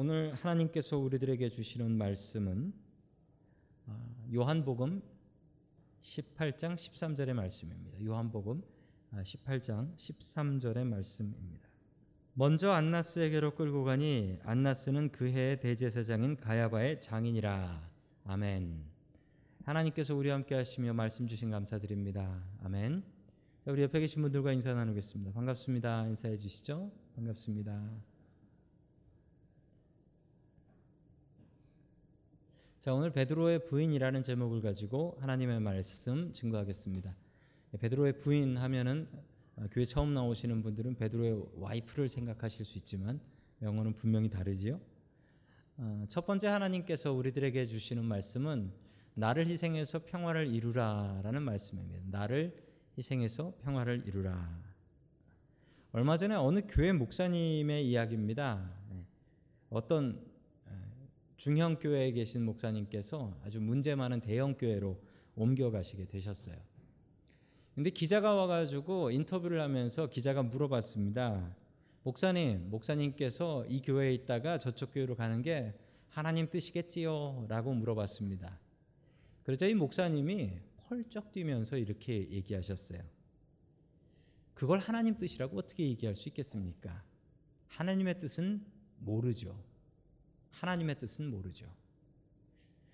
오늘 하나님께서 우리들에게 주시는 말씀은 아, 요한복음 18장 13절의 말씀입니다. 요한복음 18장 아, 13절의 말씀입니다. 먼저 안나스에게로 끌고 가니 안나스는 그 해의 대제사장인 가야바의 장인이라. 아멘. 하나님께서 우리와 함께 하시며 말씀 주신 감사드립니다. 아멘. 자, 우리 옆에 계신 분들과 인사 나누겠습니다. 반갑습니다. 인사해 주시죠. 반갑습니다. 자, 오늘 베드로의 부인이라는 제목을 가지고 하나님의 말씀 증거하겠습니다. 베드로의 부인 하면은 어, 교회 처음 나오시는 분들은 베드로의 와이프를 생각하실 수 있지만 영어는 분명히 다르지요. 어, 첫 번째 하나님께서 우리들에게 주시는 말씀은 나를 희생해서 평화를 이루라라는 말씀입니다. 나를 희생해서 평화를 이루라. 얼마 전에 어느 교회 목사님의 이야기입니다. 네. 어떤 중형 교회에 계신 목사님께서 아주 문제 많은 대형 교회로 옮겨가시게 되셨어요. 근데 기자가 와가지고 인터뷰를 하면서 기자가 물어봤습니다. 목사님, 목사님께서 이 교회에 있다가 저쪽 교회로 가는 게 하나님 뜻이겠지요? 라고 물어봤습니다. 그러자 이 목사님이 펄쩍 뛰면서 이렇게 얘기하셨어요. 그걸 하나님 뜻이라고 어떻게 얘기할 수 있겠습니까? 하나님의 뜻은 모르죠. 하나님의 뜻은 모르죠.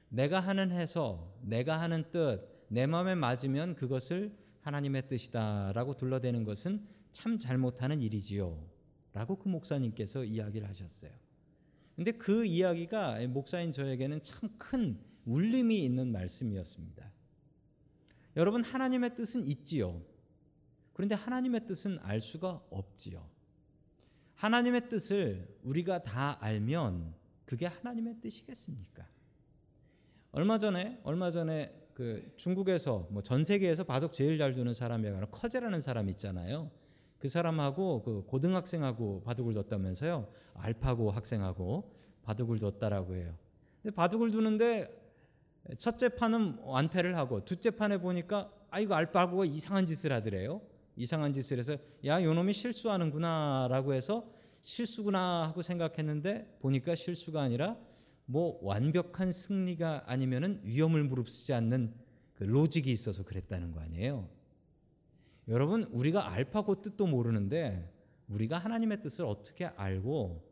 내가 하는 해서, 내가 하는 뜻, 내 마음에 맞으면 그것을 하나님의 뜻이다라고 둘러대는 것은 참 잘못하는 일이지요. 라고 그 목사님께서 이야기를 하셨어요. 근데 그 이야기가 목사인 저에게는 참 큰 울림이 있는 말씀이었습니다. 여러분, 하나님의 뜻은 있지요. 그런데 하나님의 뜻은 알 수가 없지요. 하나님의 뜻을 우리가 다 알면 그게 하나님의 뜻이겠습니까? 얼마 전에 얼마 전에 그 중국에서 뭐 전 세계에서 바둑 제일 잘 두는 사람이 가 커제라는 사람 있잖아요. 그 사람하고 그 고등학생하고 바둑을 뒀다면서요. 알파고 학생하고 바둑을 뒀다라고 해요. 근데 바둑을 두는데 첫째 판은 완패를 하고 둘째 판에 보니까 아 이거 알파고가 이상한 짓을 하더래요. 이상한 짓을 해서 야 요놈이 실수하는구나라고 해서 실수구나 하고 생각했는데 보니까 실수가 아니라 뭐 완벽한 승리가 아니면은 위험을 무릅쓰지 않는 그 로직이 있어서 그랬다는 거 아니에요. 여러분 우리가 알파고 뜻도 모르는데 우리가 하나님의 뜻을 어떻게 알고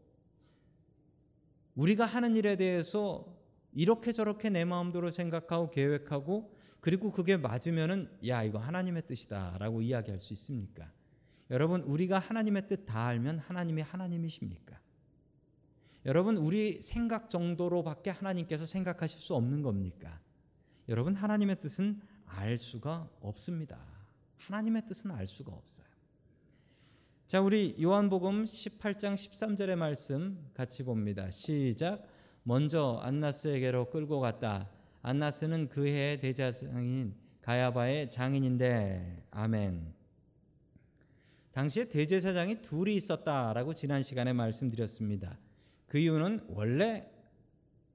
우리가 하는 일에 대해서 이렇게 저렇게 내 마음대로 생각하고 계획하고 그리고 그게 맞으면은 야 이거 하나님의 뜻이다라고 이야기할 수 있습니까? 여러분 우리가 하나님의 뜻 다 알면 하나님이 하나님이십니까? 여러분 우리 생각 정도로밖에 하나님께서 생각하실 수 없는 겁니까? 여러분 하나님의 뜻은 알 수가 없습니다. 하나님의 뜻은 알 수가 없어요. 자, 우리 요한복음 18장 13절의 말씀 같이 봅니다. 시작. 먼저 안나스에게로 끌고 갔다. 안나스는 그 해의 대제사장인 가야바의 장인인데 아멘. 당시에 대제사장이 둘이 있었다라고 지난 시간에 말씀드렸습니다. 그 이유는 원래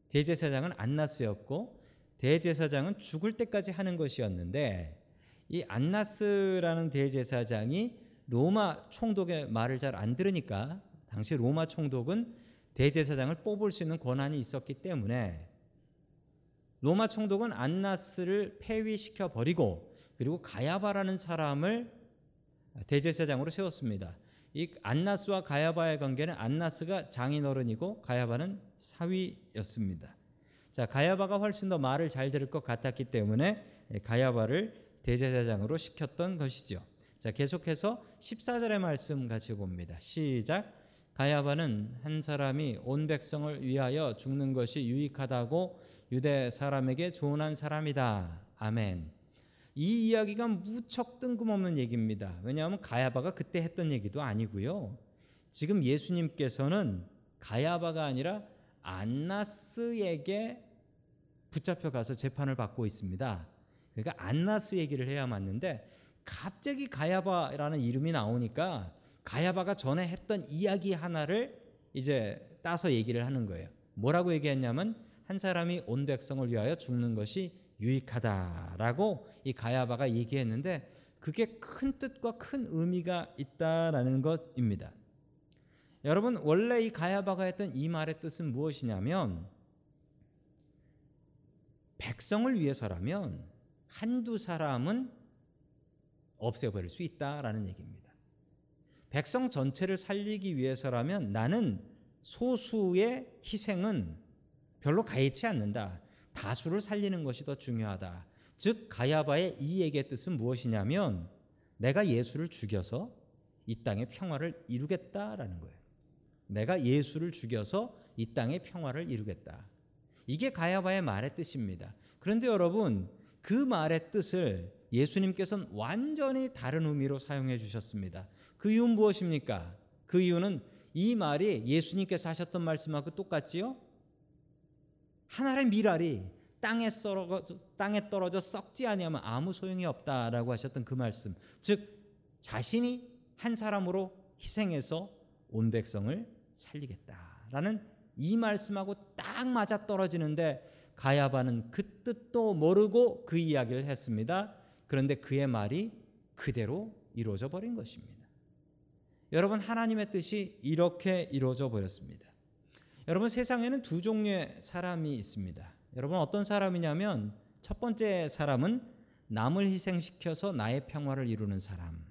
대제사장은 안나스였고 대제사장은 죽을 때까지 하는 것이었는데 이 안나스라는 대제사장이 로마 총독의 말을 잘 안 들으니까 당시 로마 총독은 대제사장을 뽑을 수 있는 권한이 있었기 때문에 로마 총독은 안나스를 폐위시켜 버리고 그리고 가야바라는 사람을 대제사장으로 세웠습니다. 이 안나스와 가야바의 관계는 안나스가 장인어른이고 가야바는 사위였습니다. 자, 가야바가 훨씬 더 말을 잘 들을 것 같았기 때문에 가야바를 대제사장으로 시켰던 것이죠. 자, 계속해서 14절의 말씀 같이 봅니다. 시작. 가야바는 한 사람이 온 백성을 위하여 죽는 것이 유익하다고 유대 사람에게 조언한 사람이다. 아멘. 이 이야기가 무척 뜬금없는 얘기입니다. 왜냐하면 가야바가 그때 했던 얘기도 아니고요. 지금 예수님께서는 가야바가 아니라 안나스에게 붙잡혀 가서 재판을 받고 있습니다. 그러니까 안나스 얘기를 해야 맞는데 갑자기 가야바라는 이름이 나오니까 가야바가 전에 했던 이야기 하나를 이제 따서 얘기를 하는 거예요. 뭐라고 얘기했냐면 한 사람이 온 백성을 위하여 죽는 것이 유익하다라고 이 가야바가 얘기했는데 그게 큰 뜻과 큰 의미가 있다라는 것입니다. 여러분 원래 이 가야바가 했던 이 말의 뜻은 무엇이냐면 백성을 위해서라면 한두 사람은 없애버릴 수 있다라는 얘기입니다. 백성 전체를 살리기 위해서라면 나는 소수의 희생은 별로 가해치 않는다. 다수를 살리는 것이 더 중요하다. 즉 가야바의 이 얘기의 뜻은 무엇이냐면 내가 예수를 죽여서 이 땅의 평화를 이루겠다라는 거예요. 내가 예수를 죽여서 이 땅의 평화를 이루겠다. 이게 가야바의 말의 뜻입니다. 그런데 여러분 그 말의 뜻을 예수님께서는 완전히 다른 의미로 사용해 주셨습니다. 그 이유는 무엇입니까? 그 이유는 이 말이 예수님께서 하셨던 말씀하고 똑같지요? 하나의 미랄이 땅에 떨어져, 땅에 떨어져 썩지 아니하면 아무 소용이 없다라고 하셨던 그 말씀. 즉 자신이 한 사람으로 희생해서 온 백성을 살리겠다라는 이 말씀하고 딱 맞아 떨어지는데 가야바는 그 뜻도 모르고 그 이야기를 했습니다. 그런데 그의 말이 그대로 이루어져 버린 것입니다. 여러분 하나님의 뜻이 이렇게 이루어져 버렸습니다. 여러분 세상에는 두 종류의 사람이 있습니다. 여러분 어떤 사람이냐면 첫 번째 사람은 남을 희생시켜서 나의 평화를 이루는 사람.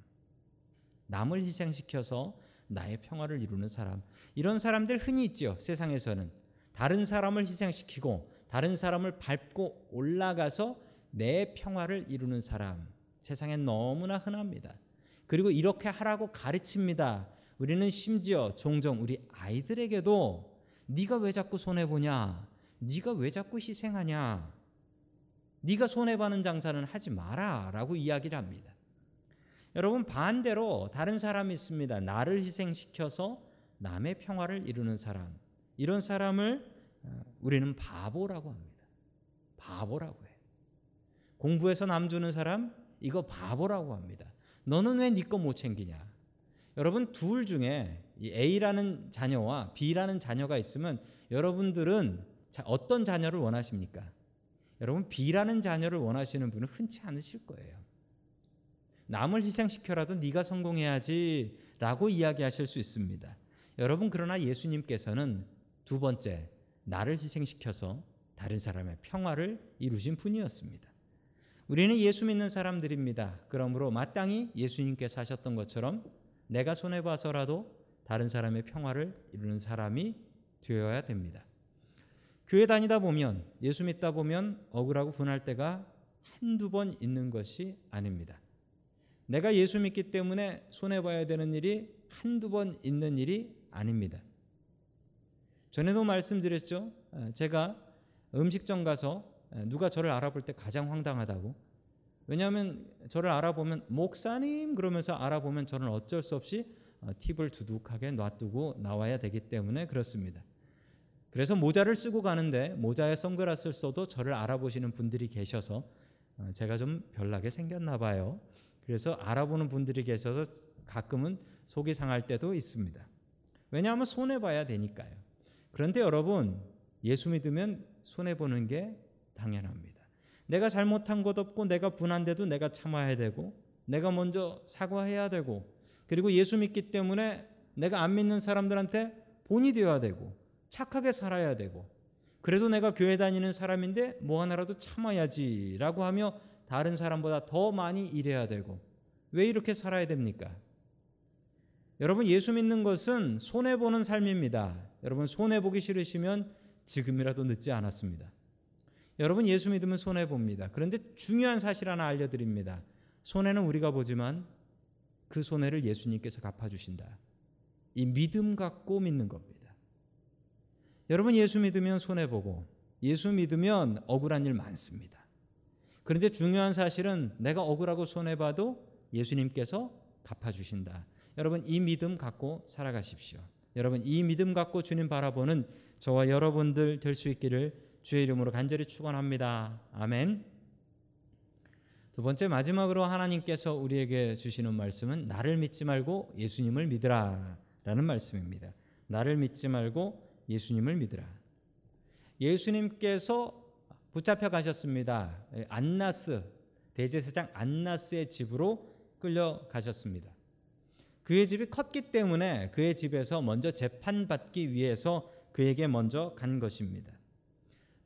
남을 희생시켜서 나의 평화를 이루는 사람. 이런 사람들 흔히 있죠. 세상에서는 다른 사람을 희생시키고 다른 사람을 밟고 올라가서 내 평화를 이루는 사람. 세상엔 너무나 흔합니다. 그리고 이렇게 하라고 가르칩니다. 우리는 심지어 종종 우리 아이들에게도 네가 왜 자꾸 손해 보냐? 네가 왜 자꾸 희생하냐? 네가 손해 보는 장사는 하지 마라라고 이야기를 합니다. 여러분 반대로 다른 사람이 있습니다. 나를 희생시켜서 남의 평화를 이루는 사람. 이런 사람을 어, 우리는 바보라고 합니다. 바보라고 해요. 공부해서 남 주는 사람 이거 바보라고 합니다. 너는 왜 네 거 못 챙기냐? 여러분 둘 중에 A라는 자녀와 B라는 자녀가 있으면 여러분들은 어떤 자녀를 원하십니까? 여러분 B라는 자녀를 원하시는 분은 흔치 않으실 거예요. 남을 희생시켜라도 네가 성공해야지라고 이야기하실 수 있습니다. 여러분 그러나 예수님께서는 두 번째 나를 희생시켜서 다른 사람의 평화를 이루신 분이었습니다. 우리는 예수 믿는 사람들입니다. 그러므로 마땅히 예수님께서 하셨던 것처럼 내가 손해 봐서라도 다른 사람의 평화를 이루는 사람이 되어야 됩니다. 교회 다니다 보면 예수 믿다 보면 억울하고 분할 때가 한두 번 있는 것이 아닙니다. 내가 예수 믿기 때문에 손해 봐야 되는 일이 한두 번 있는 일이 아닙니다. 전에도 말씀드렸죠. 아, 제가 음식점 가서 아, 누가 저를 알아볼 때 가장 황당하다고. 왜냐하면 저를 알아보면 목사님 그러면서 알아보면 저는 어쩔 수 없이 어, 팁을 두둑하게 놔두고 나와야 되기 때문에 그렇습니다. 그래서 모자를 쓰고 가는데 모자에 선글라스를 써도 저를 알아보시는 분들이 계셔서 어, 제가 좀 별나게 생겼나 봐요. 그래서 알아보는 분들이 계셔서 가끔은 속이 상할 때도 있습니다. 왜냐하면 손해 봐야 되니까요. 그런데 여러분 예수 믿으면 손해 보는 게 당연합니다. 내가 잘못한 것 없고 내가 분한데도 내가 참아야 되고 내가 먼저 사과해야 되고 그리고 예수 믿기 때문에 내가 안 믿는 사람들한테 본이 되어야 되고 착하게 살아야 되고 그래도 내가 교회 다니는 사람인데 뭐 하나라도 참아야지라고 하며 다른 사람보다 더 많이 일해야 되고 왜 이렇게 살아야 됩니까? 여러분 예수 믿는 것은 손해 보는 삶입니다. 여러분 손해 보기 싫으시면 지금이라도 늦지 않았습니다. 여러분 예수 믿으면 손해 봅니다. 그런데 중요한 사실 하나 알려드립니다. 손해는 우리가 보지만 그 손해를 예수님께서 갚아주신다. 이 믿음 갖고 믿는 겁니다. 여러분 예수 믿으면 손해 보고 예수 믿으면 억울한 일 많습니다. 그런데 중요한 사실은 내가 억울하고 손해 봐도 예수님께서 갚아주신다. 여러분 이 믿음 갖고 살아가십시오. 여러분 이 믿음 갖고 주님 바라보는 저와 여러분들 될 수 있기를 주의 이름으로 간절히 축원합니다. 아멘. 두 번째 마지막으로 하나님께서 우리에게 주시는 말씀은 나를 믿지 말고 예수님을 믿으라라는 말씀입니다. 나를 믿지 말고 예수님을 믿으라. 예수님께서 붙잡혀 가셨습니다. 안나스 대제사장 안나스의 집으로 끌려 가셨습니다. 그의 집이 컸기 때문에 그의 집에서 먼저 재판받기 위해서 그에게 먼저 간 것입니다.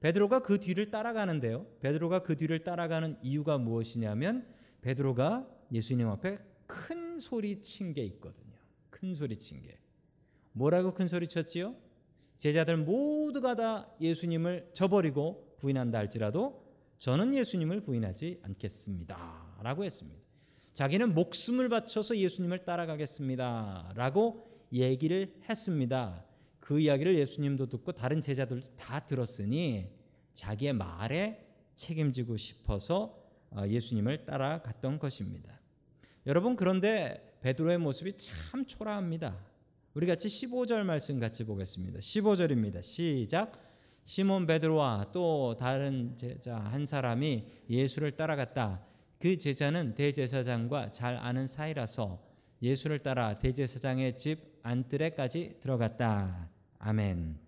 베드로가 그 뒤를 따라가는데요. 베드로가 그 뒤를 따라가는 이유가 무엇이냐면 베드로가 예수님 앞에 큰 소리 친 게 있거든요. 큰 소리 친 게. 뭐라고 큰 소리 쳤지요? 제자들 모두가 다 예수님을 저버리고 부인한다 할지라도 저는 예수님을 부인하지 않겠습니다. 라고 했습니다. 자기는 목숨을 바쳐서 예수님을 따라가겠습니다. 라고 얘기를 했습니다. 그 이야기를 예수님도 듣고 다른 제자들도 다 들었으니 자기의 말에 책임지고 싶어서 어, 예수님을 따라갔던 것입니다. 여러분 그런데 베드로의 모습이 참 초라합니다. 우리 같이 15절 말씀 같이 보겠습니다. 15절입니다. 시작. 시몬 베드로와 또 다른 제자 한 사람이 예수를 따라갔다. 그 제자는 대제사장과 잘 아는 사이라서 예수를 따라 대제사장의 집 안뜰에까지 들어갔다. 아멘.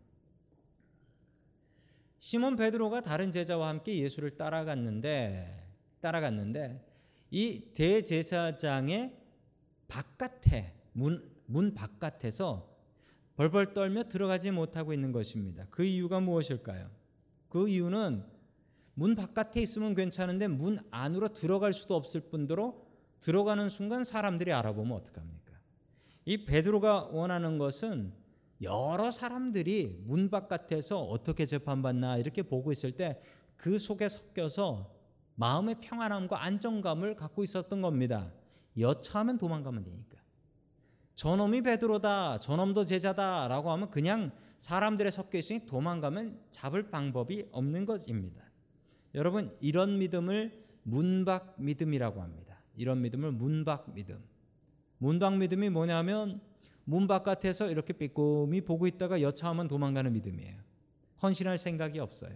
시몬 베드로가 다른 제자와 함께 예수를 따라갔는데 따라갔는데 이 대제사장의 바깥에 문, 문 바깥에서 벌벌 떨며 들어가지 못하고 있는 것입니다. 그 이유가 무엇일까요? 그 이유는 문 바깥에 있으면 괜찮은데 문 안으로 들어갈 수도 없을 뿐더러 들어가는 순간 사람들이 알아보면 어떡합니까? 이 베드로가 원하는 것은 여러 사람들이 문 바깥에서 어떻게 재판받나 이렇게 보고 있을 때 그 속에 섞여서 마음의 평안함과 안정감을 갖고 있었던 겁니다. 여차하면 도망가면 되니까. 저놈이 베드로다, 저놈도 제자다라고 하면 그냥 사람들의 섞여 있으니 도망가면 잡을 방법이 없는 것입니다. 여러분 이런 믿음을 문박 믿음이라고 합니다. 이런 믿음을 문박 믿음. 문박 믿음이 뭐냐면 문 바깥에서 이렇게 빼꼼히 보고 있다가 여차하면 도망가는 믿음이에요. 헌신할 생각이 없어요.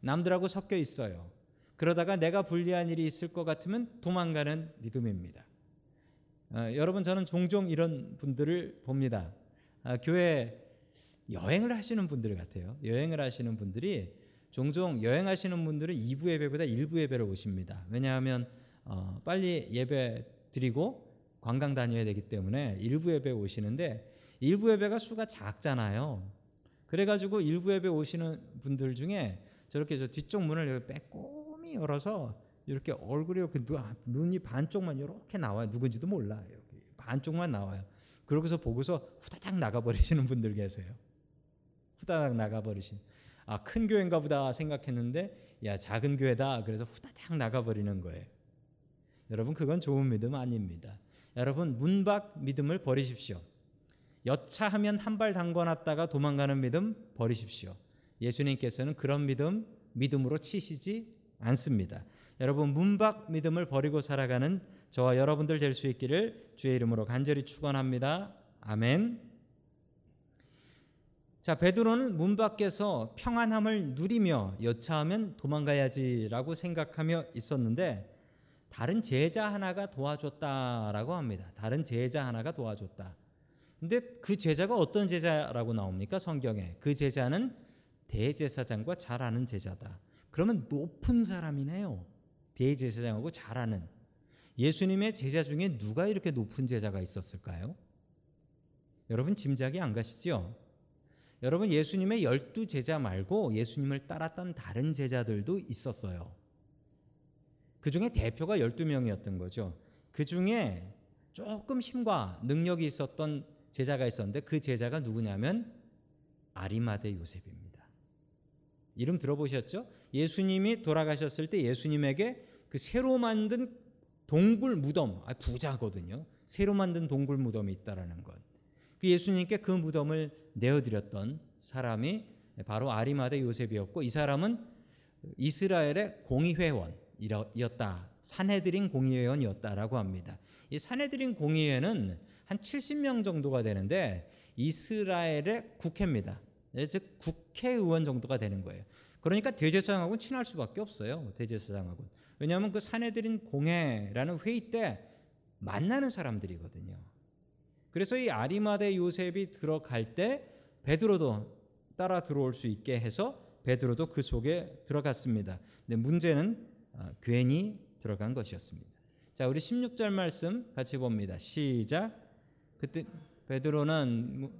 남들하고 섞여 있어요. 그러다가 내가 불리한 일이 있을 것 같으면 도망가는 믿음입니다. 어, 여러분 저는 종종 이런 분들을 봅니다. 아, 교회 여행을 하시는 분들 같아요. 여행을 하시는 분들이 종종 여행하시는 분들은 2부 예배보다 1부 예배를 오십니다. 왜냐하면 어, 빨리 예배 드리고 관광 다녀야 되기 때문에 1부 예배 오시는데 1부 예배가 수가 작잖아요. 그래가지고 1부 예배 오시는 분들 중에 저렇게 저 뒤쪽 문을 빼꼼히 열어서 이렇게 얼굴이 이렇게 눈이 반쪽만 이렇게 나와요. 누군지도 몰라요. 반쪽만 나와요. 그러고서 보고서 후다닥 나가버리시는 분들 계세요. 후다닥 나가버리신. 아, 큰 교회인가 보다 생각했는데, 야, 작은 교회다. 그래서 후다닥 나가버리는 거예요. 여러분, 그건 좋은 믿음 아닙니다. 여러분, 문밖 믿음을 버리십시오. 여차하면 한 발 담궈놨다가 도망가는 믿음 버리십시오. 예수님께서는 그런 믿음, 믿음으로 치시지 않습니다. 여러분 문박 믿음을 버리고 살아가는 저와 여러분들 될 수 있기를 주의 이름으로 간절히 축원합니다. 아멘. 자, 베드로는 문 밖에서 평안함을 누리며 여차하면 도망가야지라고 생각하며 있었는데 다른 제자 하나가 도와줬다라고 합니다. 다른 제자 하나가 도와줬다. 근데 그 제자가 어떤 제자라고 나옵니까? 성경에. 그 제자는 대제사장과 잘 아는 제자다. 그러면 높은 사람이네요. 대제사장하고 잘 아는 예수님의 제자 중에 누가 이렇게 높은 제자가 있었을까요? 여러분 짐작이 안 가시죠? 여러분 예수님의 열두 제자 말고 예수님을 따랐던 다른 제자들도 있었어요. 그 중에 대표가 열두 명이었던 거죠. 그 중에 조금 힘과 능력이 있었던 제자가 있었는데 그 제자가 누구냐면 아리마대 요셉입니다. 이름 들어보셨죠? 예수님이 돌아가셨을 때 예수님에게 그 새로 만든 동굴 무덤, 아 부자거든요. 새로 만든 동굴 무덤이 있다라는 것. 그 예수님께 그 무덤을 내어드렸던 사람이 바로 아리마대 요셉이었고 이 사람은 이스라엘의 공의회원 이었다. 산해드린 공의회원이었다라고 합니다. 이 산해드린 공의회는 한 70명 정도가 되는데 이스라엘의 국회입니다. 즉 국회의원 정도가 되는 거예요. 그러니까 대제사장하고는 친할 수밖에 없어요. 대제사장하고는. 왜냐하면 그 사내들인 공회라는 회의 때 만나는 사람들이거든요. 그래서 이 아리마대 요셉이 들어갈 때 베드로도 따라 들어올 수 있게 해서 베드로도 그 속에 들어갔습니다. 근데 문제는 어, 괜히 들어간 것이었습니다. 자, 우리 16절 말씀 같이 봅니다. 시작. 그때 베드로는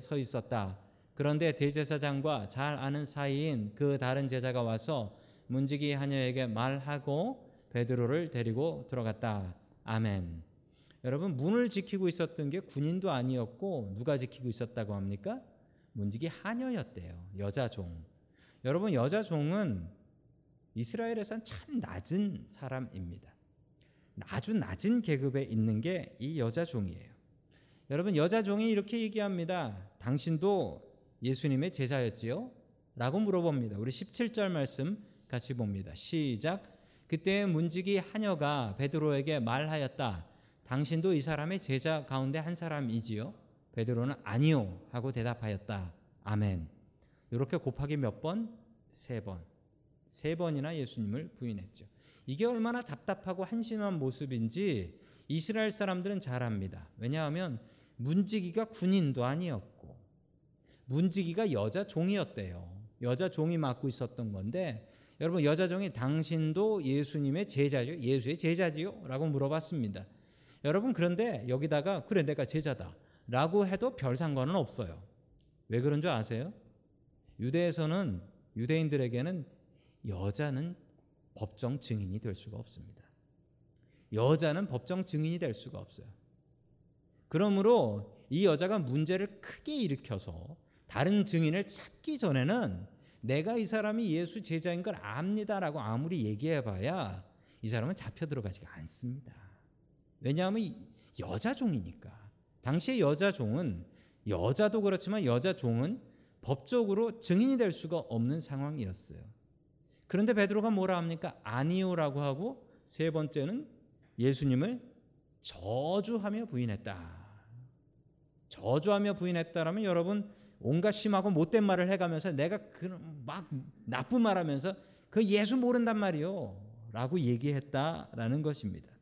서 있었다. 그런데 대제사장과 잘 아는 사이인 그 다른 제자가 와서 문지기 하녀에게 말하고 베드로를 데리고 들어갔다. 아멘. 여러분 문을 지키고 있었던 게 군인도 아니었고 누가 지키고 있었다고 합니까? 문지기 하녀였대요. 여자 종. 여러분 여자 종은 이스라엘에선 참 낮은 사람입니다. 아주 낮은 계급에 있는 게 이 여자 종이에요. 여러분 여자 종이 이렇게 얘기합니다. 당신도 예수님의 제자였지요? 라고 물어봅니다. 우리 17절 말씀 같이 봅니다. 시작. 그때 문지기 하녀가 베드로에게 말하였다. 당신도 이 사람의 제자 가운데 한 사람이지요? 베드로는 아니요 하고 대답하였다. 아멘. 이렇게 곱하기 몇 번? 세 번. 세 번이나 예수님을 부인했죠. 이게 얼마나 답답하고 한심한 모습인지 이스라엘 사람들은 잘 압니다. 왜냐하면 문지기가 군인도 아니었고 문지기가 여자 종이었대요. 여자 종이 맡고 있었던 건데 여러분 여자 종이 당신도 예수님의 제자죠? 예수의 제자지요? 라고 물어봤습니다. 여러분 그런데 여기다가 그래 내가 제자다 라고 해도 별 상관은 없어요. 왜 그런 줄 아세요? 유대에서는 유대인들에게는 여자는 법정 증인이 될 수가 없습니다. 여자는 법정 증인이 될 수가 없어요. 그러므로 이 여자가 문제를 크게 일으켜서 다른 증인을 찾기 전에는 내가 이 사람이 예수 제자인 걸 압니다라고 아무리 얘기해봐야 이 사람은 잡혀 들어가지가 않습니다. 왜냐하면 여자 종이니까. 당시의 여자 종은 여자도 그렇지만 여자 종은 법적으로 증인이 될 수가 없는 상황이었어요. 그런데 베드로가 뭐라 합니까? 아니요라고 하고 세 번째는 예수님을 저주하며 부인했다. 저주하며 부인했다라면 여러분 온갖 심하고 못된 말을 해가면서 내가 막 나쁜 말하면서 그 예수 모른단 말이요라고 얘기했다라는 것입니다.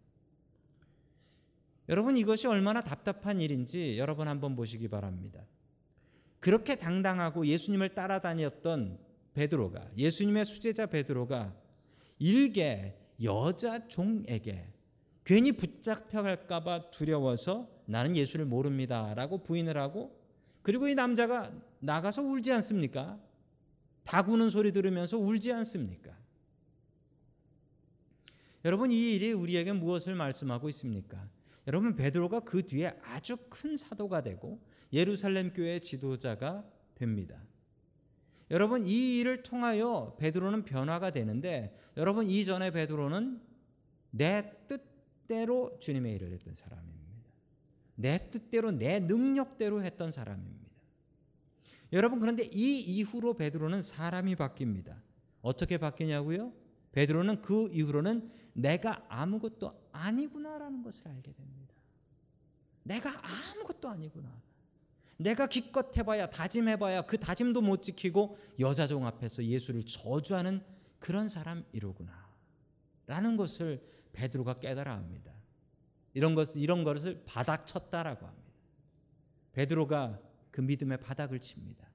여러분 이것이 얼마나 답답한 일인지 여러분 한번 보시기 바랍니다. 그렇게 당당하고 예수님을 따라다녔던 베드로가 예수님의 수제자 베드로가 일개 여자 종에게 괜히 붙잡혀갈까 봐 두려워서 나는 예수를 모릅니다라고 부인을 하고 그리고 이 남자가 나가서 울지 않습니까? 다 구는 소리 들으면서 울지 않습니까? 여러분 이 일이 우리에게 무엇을 말씀하고 있습니까? 여러분 베드로가 그 뒤에 아주 큰 사도가 되고 예루살렘 교회 지도자가 됩니다. 여러분 이 일을 통하여 베드로는 변화가 되는데 여러분 이전에 베드로는 내 뜻대로 주님의 일을 했던 사람입니다. 내 뜻대로 내 능력대로 했던 사람입니다. 여러분 그런데 이 이후로 베드로는 사람이 바뀝니다. 어떻게 바뀌냐고요? 베드로는 그 이후로는 내가 아무것도 아니구나라는 것을 알게 됩니다. 내가 아무것도 아니구나. 내가 기껏 해봐야 다짐해봐야 그 다짐도 못 지키고 여자종 앞에서 예수를 저주하는 그런 사람이로구나. 라는 것을 베드로가 깨달아 합니다. 이런 것 이런 것을 바닥 쳤다라고 합니다. 베드로가 그 믿음의 바닥을 칩니다.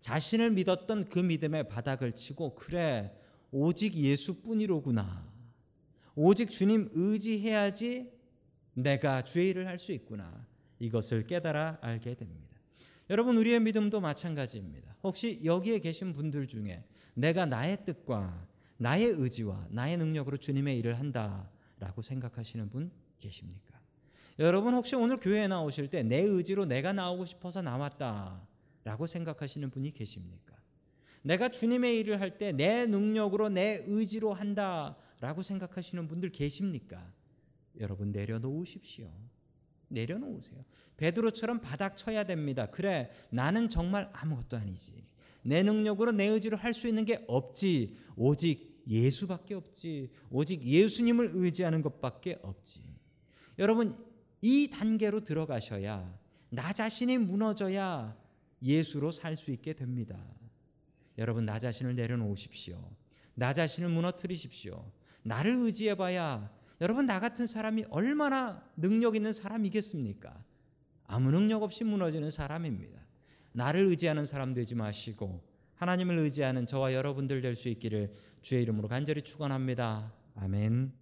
자신을 믿었던 그 믿음의 바닥을 치고 그래 오직 예수뿐이로구나. 오직 주님 의지해야지 내가 주의 일을 할 수 있구나. 이것을 깨달아 알게 됩니다. 여러분 우리의 믿음도 마찬가지입니다. 혹시 여기에 계신 분들 중에 내가 나의 뜻과 나의 의지와 나의 능력으로 주님의 일을 한다라고 생각하시는 분 계십니까? 여러분 혹시 오늘 교회에 나오실 때 내 의지로 내가 나오고 싶어서 나왔다라고 생각하시는 분이 계십니까? 내가 주님의 일을 할 때 내 능력으로 내 의지로 한다라고 생각하시는 분들 계십니까? 여러분 내려놓으십시오. 내려놓으세요. 베드로처럼 바닥 쳐야 됩니다. 그래, 나는 정말 아무것도 아니지. 내 능력으로 내 의지로 할 수 있는 게 없지. 오직 예수밖에 없지. 오직 예수님을 의지하는 것밖에 없지. 여러분, 이 단계로 들어가셔야 나 자신이 무너져야 예수로 살 수 있게 됩니다. 여러분, 나 자신을 내려놓으십시오. 나 자신을 무너뜨리십시오. 나를 의지해 봐야 여러분 나 같은 사람이 얼마나 능력 있는 사람이겠습니까? 아무 능력 없이 무너지는 사람입니다. 나를 의지하는 사람 되지 마시고 하나님을 의지하는 저와 여러분들 될 수 있기를 주의 이름으로 간절히 축원합니다. 아멘.